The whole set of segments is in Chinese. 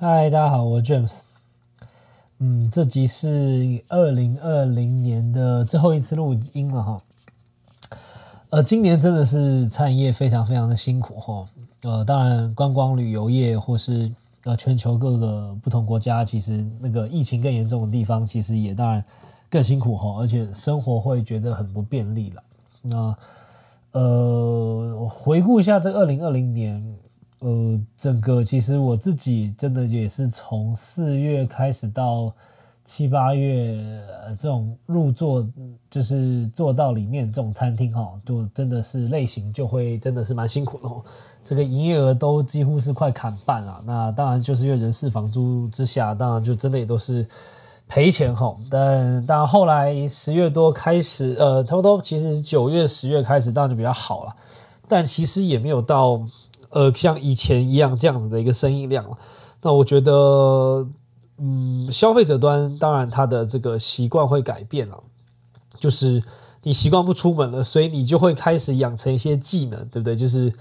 嗨，大家好，我是 James。嗯，这集是二零二零年的最后一次录音了哈。呃，今年真的是餐饮业非常非常的辛苦哈。呃，当然观光旅游业或是呃全球各个不同国家，其实那个疫情更严重的地方，其实也当然更辛苦哈，而且生活会觉得很不便利了。那呃，回顾一下这二零二零年。呃，整个其实我自己真的也是从四月开始到七八月，这种入座就是做到里面这种餐厅哈，就真的是类型就会真的是蛮辛苦的哦。这个营业额都几乎是快砍半了。那当然就是因为人事房租之下，当然就真的也都是赔钱哈。但当然后来十月多开始，呃，差不多其实九月十月开始当然就比较好了，但其实也没有到。呃，像以前一样这样子的一个生意量了，那我觉得，嗯，消费者端当然他的这个习惯会改变了，就是你习惯不出门了，所以你就会开始养成一些技能，对不对？就是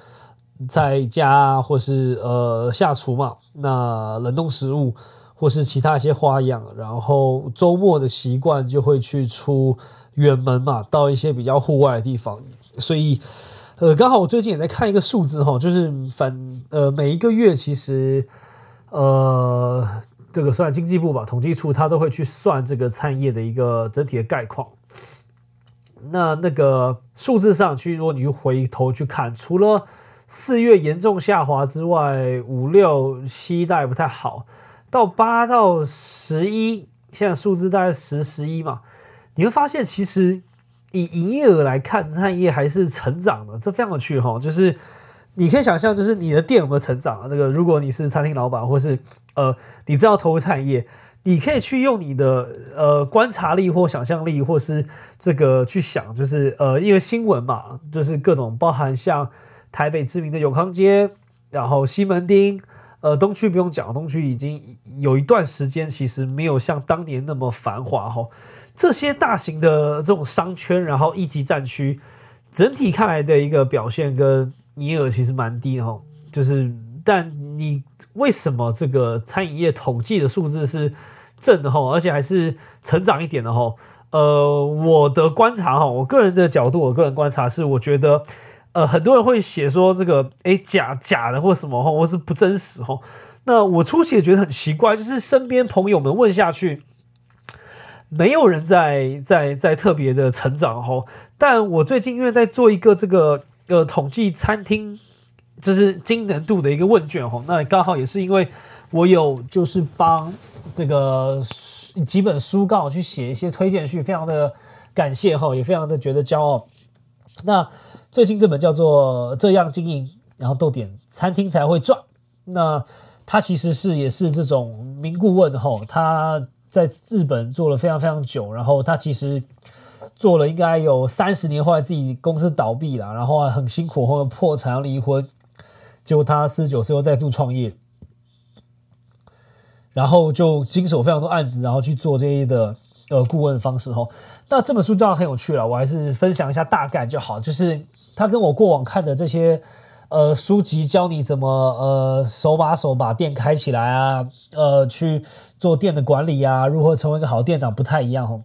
在家或是呃下厨嘛，那冷冻食物或是其他一些花样，然后周末的习惯就会去出远门嘛，到一些比较户外的地方，所以。呃，刚好我最近也在看一个数字哈，就是反呃每一个月其实呃这个算经济部吧统计处，它都会去算这个餐业的一个整体的概况。那那个数字上去，如果你回头去看，除了四月严重下滑之外，五六七代不太好，到八到十一，现在数字大概十十一嘛，你会发现其实。以营业额来看，餐饮业还是成长的，这非常有趣哈。就是你可以想象，就是你的店有没有成长啊？这个，如果你是餐厅老板，或是呃，你知道投入餐饮业，你可以去用你的呃观察力或想象力，或是这个去想，就是呃，因为新闻嘛，就是各种包含像台北知名的永康街，然后西门町，呃，东区不用讲，东区已经有一段时间其实没有像当年那么繁华哈。这些大型的这种商圈，然后一级战区，整体看来的一个表现跟营业额其实蛮低哈。就是，但你为什么这个餐饮业统计的数字是正的哈，而且还是成长一点的哈？呃，我的观察哈，我个人的角度，我个人观察是，我觉得，呃，很多人会写说这个，诶假假的或什么哈，或是不真实哈。那我初期也觉得很奇怪，就是身边朋友们问下去。没有人在在在特别的成长哈，但我最近因为在做一个这个呃统计餐厅就是精能度的一个问卷哈，那刚好也是因为我有就是帮这个几本书刚好去写一些推荐序，非常的感谢哈，也非常的觉得骄傲。那最近这本叫做这样经营，然后逗点餐厅才会赚，那他其实是也是这种名顾问吼，他。在日本做了非常非常久，然后他其实做了应该有三十年，后来自己公司倒闭了，然后很辛苦，后来破产要离婚，结果他四十九岁又再度创业，然后就经手非常多案子，然后去做这些的呃顾问方式吼。那这本书当然很有趣了，我还是分享一下大概就好，就是他跟我过往看的这些。呃，书籍教你怎么呃手把手把店开起来啊，呃去做店的管理啊，如何成为一个好店长不太一样哦。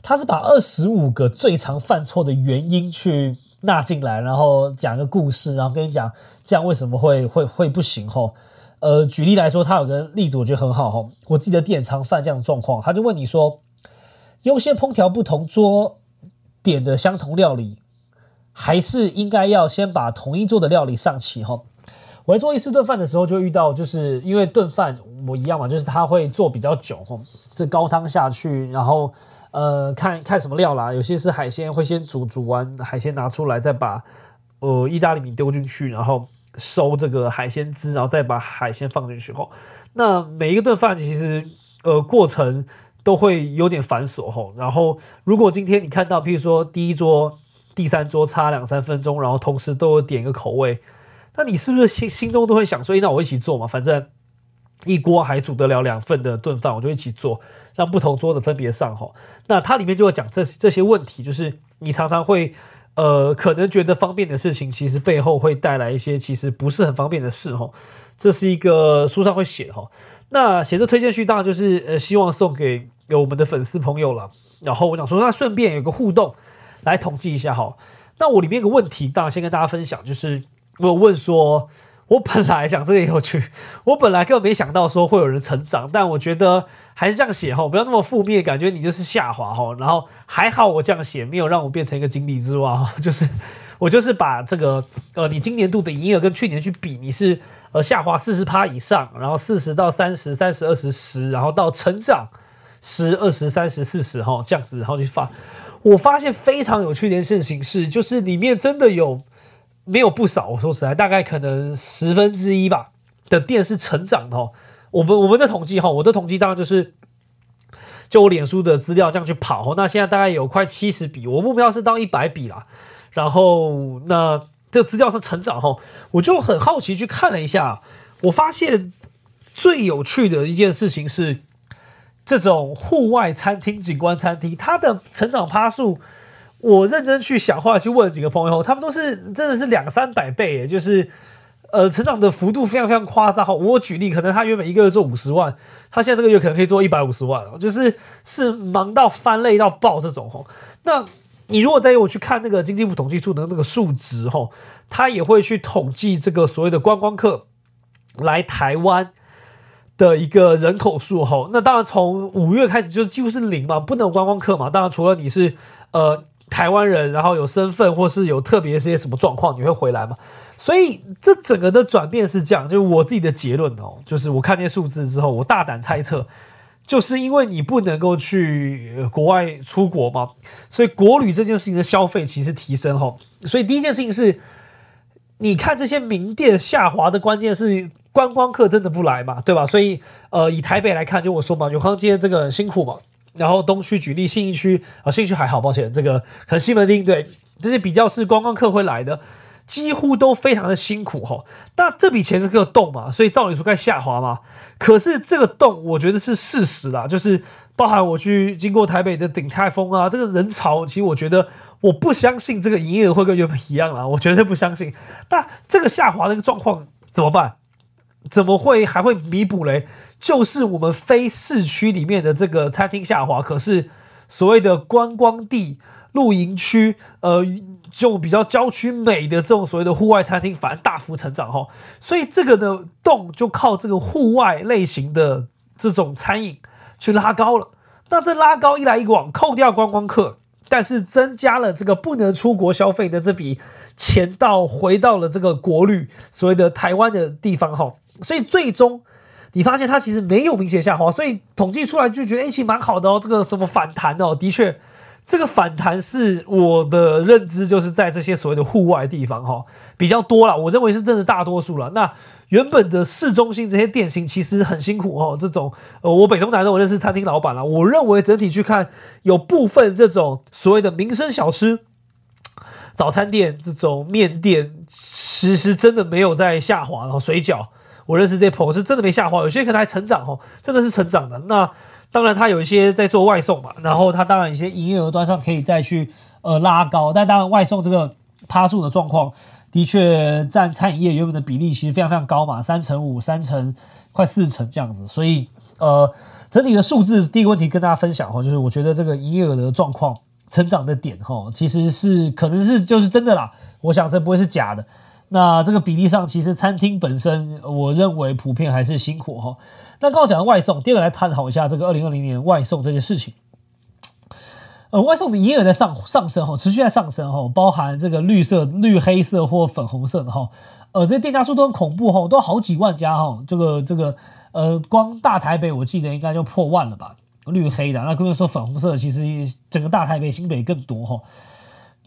他是把二十五个最常犯错的原因去纳进来，然后讲个故事，然后跟你讲这样为什么会会会不行吼。呃，举例来说，他有个例子我觉得很好吼，我自己的店常犯这样的状况，他就问你说，优先烹调不同桌点的相同料理。还是应该要先把同一桌的料理上齐哈。我在做一次顿饭的时候就遇到，就是因为顿饭我一样嘛，就是他会做比较久哈。这高汤下去，然后呃看看什么料啦，有些是海鲜，会先煮煮完海鲜拿出来，再把呃意大利米丢进去，然后收这个海鲜汁，然后再把海鲜放进去哈。那每一个顿饭其实呃过程都会有点繁琐哈。然后如果今天你看到，譬如说第一桌。第三桌差两三分钟，然后同时都有点一个口味，那你是不是心心中都会想说，那我一起做嘛？反正一锅还煮得了两份的炖饭，我就一起做，让不同桌的分别上哈。那它里面就会讲这这些问题，就是你常常会呃，可能觉得方便的事情，其实背后会带来一些其实不是很方便的事哈。这是一个书上会写哈。那写这推荐序当然就是呃，希望送给有我们的粉丝朋友了。然后我想说，那顺便有个互动，来统计一下哈。那我里面有个问题，当然先跟大家分享，就是我有问说。我本来想这个有趣，我本来根本没想到说会有人成长，但我觉得还是这样写哈，不要那么负面，感觉你就是下滑哈。然后还好我这样写，没有让我变成一个井底之蛙哈，就是我就是把这个呃，你今年度的营业额跟去年去比，你是呃下滑四十趴以上，然后四十到三十、三十、二十、十，然后到成长十、二十、三十、四十哈这样子，然后去发。我发现非常有趣的一件事情是，就是里面真的有。没有不少，我说实在，大概可能十分之一吧的店是成长的。我们我们的统计哈，我的统计当然就是就我脸书的资料这样去跑。那现在大概有快七十笔，我目标是到一百笔啦。然后那这资料是成长哈，我就很好奇去看了一下，我发现最有趣的一件事情是这种户外餐厅、景观餐厅，它的成长趴数。我认真去想，后来去问几个朋友，他们都是真的是两三百倍，就是，呃，成长的幅度非常非常夸张哈。我举例，可能他原本一个月做五十万，他现在这个月可能可以做一百五十万，就是是忙到翻累到爆这种吼。那你如果再我去看那个经济部统计处的那个数值吼，他也会去统计这个所谓的观光客来台湾的一个人口数吼。那当然从五月开始就几乎是零嘛，不能观光客嘛。当然除了你是呃。台湾人，然后有身份或是有特别些什么状况，你会回来嘛？所以这整个的转变是这样，就是我自己的结论哦，就是我看见数字之后，我大胆猜测，就是因为你不能够去国外出国嘛，所以国旅这件事情的消费其实提升哈。所以第一件事情是，你看这些名店下滑的关键是观光客真的不来嘛，对吧？所以呃，以台北来看，就我说嘛，永康街这个辛苦嘛。然后东区举例，信义区啊，信义区还好，抱歉，这个可能西门町对这些比较是观光客会来的，几乎都非常的辛苦哈。那这笔钱是个洞嘛，所以照理说该下滑嘛。可是这个洞，我觉得是事实啦，就是包含我去经过台北的鼎泰丰啊，这个人潮，其实我觉得我不相信这个营业额会跟原本一样啊，我绝对不相信。那这个下滑的一个状况怎么办？怎么会还会弥补嘞？就是我们非市区里面的这个餐厅下滑，可是所谓的观光地、露营区，呃，就比较郊区美的这种所谓的户外餐厅，反而大幅成长哈。所以这个呢，洞就靠这个户外类型的这种餐饮去拉高了。那这拉高一来一往，扣掉观光客，但是增加了这个不能出国消费的这笔钱，到回到了这个国旅所谓的台湾的地方哈。所以最终。你发现它其实没有明显下滑，所以统计出来就觉得哎，其实蛮好的哦。这个什么反弹哦，的确，这个反弹是我的认知，就是在这些所谓的户外地方哈比较多了。我认为是真的大多数了。那原本的市中心这些店型其实很辛苦哦。这种呃，我北中南的我认识餐厅老板了，我认为整体去看，有部分这种所谓的民生小吃、早餐店、这种面店，其实真的没有在下滑然后水饺。我认识这些朋友是真的没下滑，有些可能还成长哦，真的是成长的。那当然，他有一些在做外送嘛，然后他当然一些营业额端上可以再去呃拉高。但当然，外送这个趴数的状况，的确占餐饮业原本的比例其实非常非常高嘛，三成五、三成快四成这样子。所以呃，整体的数字，第一个问题跟大家分享哈，就是我觉得这个营业额的状况、成长的点哈，其实是可能是就是真的啦。我想这不会是假的。那这个比例上，其实餐厅本身，我认为普遍还是辛苦哈。那刚刚讲的外送，第二个来探讨一下这个二零二零年外送这件事情。呃，外送的营业额在上上升哈，持续在上升哈，包含这个绿色、绿黑色或粉红色的哈，呃，这些店家数都很恐怖哈，都好几万家哈。这个这个呃，光大台北我记得应该就破万了吧，绿黑的。那更别说粉红色，其实整个大台北、新北更多哈。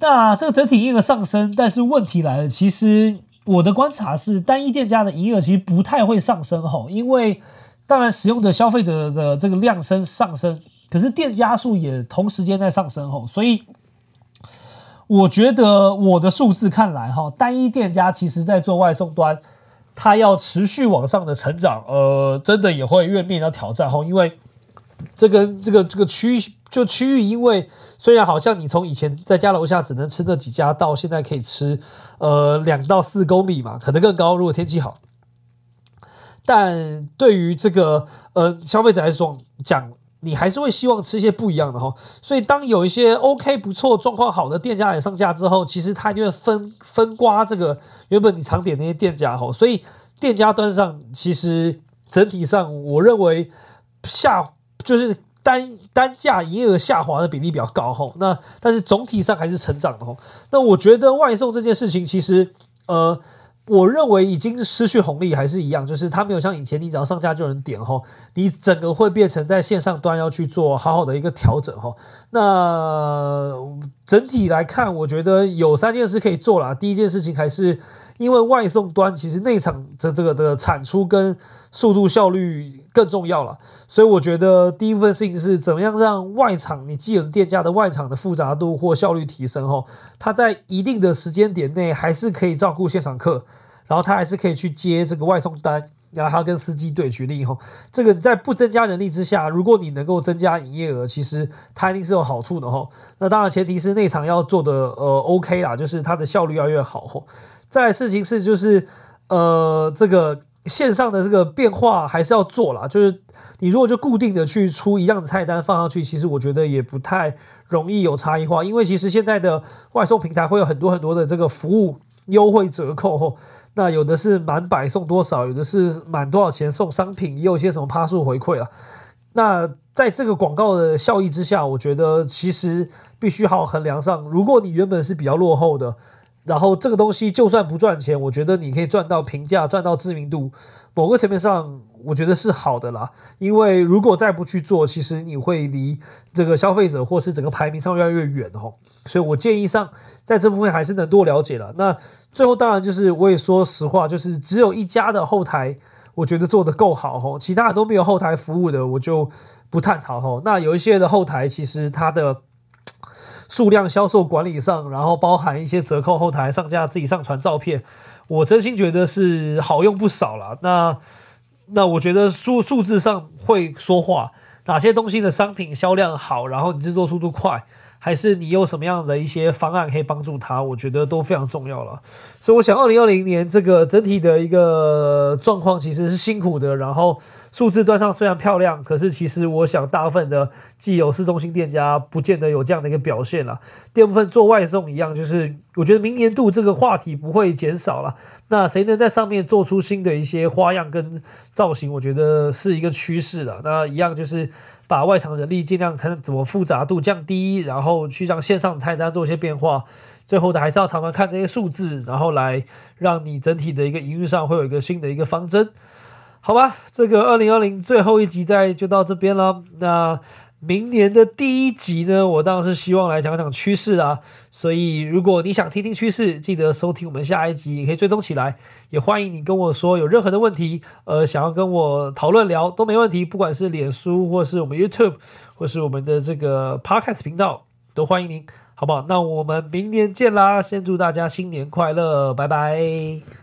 那这个整体营业额上升，但是问题来了，其实我的观察是，单一店家的营业额其实不太会上升吼，因为当然使用的消费者的这个量升上升，可是店家数也同时间在上升吼，所以我觉得我的数字看来哈，单一店家其实在做外送端，它要持续往上的成长，呃，真的也会越面临到挑战吼，因为这个这个这个区就区域，因为虽然好像你从以前在家楼下只能吃那几家，到现在可以吃呃两到四公里嘛，可能更高，如果天气好。但对于这个呃消费者来说讲，你还是会希望吃一些不一样的哈。所以当有一些 OK 不错、状况好的店家也上架之后，其实他就会分分刮这个原本你常点那些店家哈。所以店家端上其实整体上，我认为下就是单单价营业额下滑的比例比较高哈。那但是总体上还是成长的哈。那我觉得外送这件事情其实呃。我认为已经失去红利，还是一样，就是它没有像以前，你只要上架就能点哈，你整个会变成在线上端要去做好好的一个调整哈。那整体来看，我觉得有三件事可以做了。第一件事情还是因为外送端其实内场这这个的产出跟速度效率更重要了，所以我觉得第一部分事情是怎么样让外场你既有店家的外场的复杂度或效率提升哈，它在一定的时间点内还是可以照顾现场客。然后他还是可以去接这个外送单，然后他跟司机对举例吼，这个在不增加人力之下，如果你能够增加营业额，其实它一定是有好处的哈。那当然前提是内场要做的呃 OK 啦，就是它的效率要越好吼。再事情是就是呃这个线上的这个变化还是要做啦，就是你如果就固定的去出一样的菜单放上去，其实我觉得也不太容易有差异化，因为其实现在的外送平台会有很多很多的这个服务。优惠折扣吼，那有的是满百送多少，有的是满多少钱送商品，也有一些什么趴数回馈啊。那在这个广告的效益之下，我觉得其实必须好好衡量上。如果你原本是比较落后的，然后这个东西就算不赚钱，我觉得你可以赚到评价，赚到知名度，某个层面上。我觉得是好的啦，因为如果再不去做，其实你会离这个消费者或是整个排名上越来越远哦。所以我建议上在这部分还是能多了解了。那最后当然就是我也说实话，就是只有一家的后台，我觉得做的够好哦，其他的都没有后台服务的，我就不探讨哦。那有一些的后台其实它的数量、销售管理上，然后包含一些折扣后台上架、自己上传照片，我真心觉得是好用不少了。那。那我觉得数数字上会说话，哪些东西的商品销量好，然后你制作速度快。还是你有什么样的一些方案可以帮助他？我觉得都非常重要了。所以我想，二零二零年这个整体的一个状况其实是辛苦的。然后数字端上虽然漂亮，可是其实我想大部分的既有市中心店家不见得有这样的一个表现了。第二部分做外送一样，就是我觉得明年度这个话题不会减少了。那谁能在上面做出新的一些花样跟造型？我觉得是一个趋势了。那一样就是。把外场人力尽量看怎么复杂度降低，然后去让线上菜单做一些变化。最后的还是要常常看这些数字，然后来让你整体的一个营运上会有一个新的一个方针。好吧，这个二零二零最后一集再就到这边了。那。明年的第一集呢，我当然是希望来讲讲趋势啊。所以如果你想听听趋势，记得收听我们下一集，也可以追踪起来。也欢迎你跟我说有任何的问题，呃，想要跟我讨论聊都没问题。不管是脸书，或是我们 YouTube，或是我们的这个 Podcast 频道，都欢迎您，好不好？那我们明年见啦！先祝大家新年快乐，拜拜。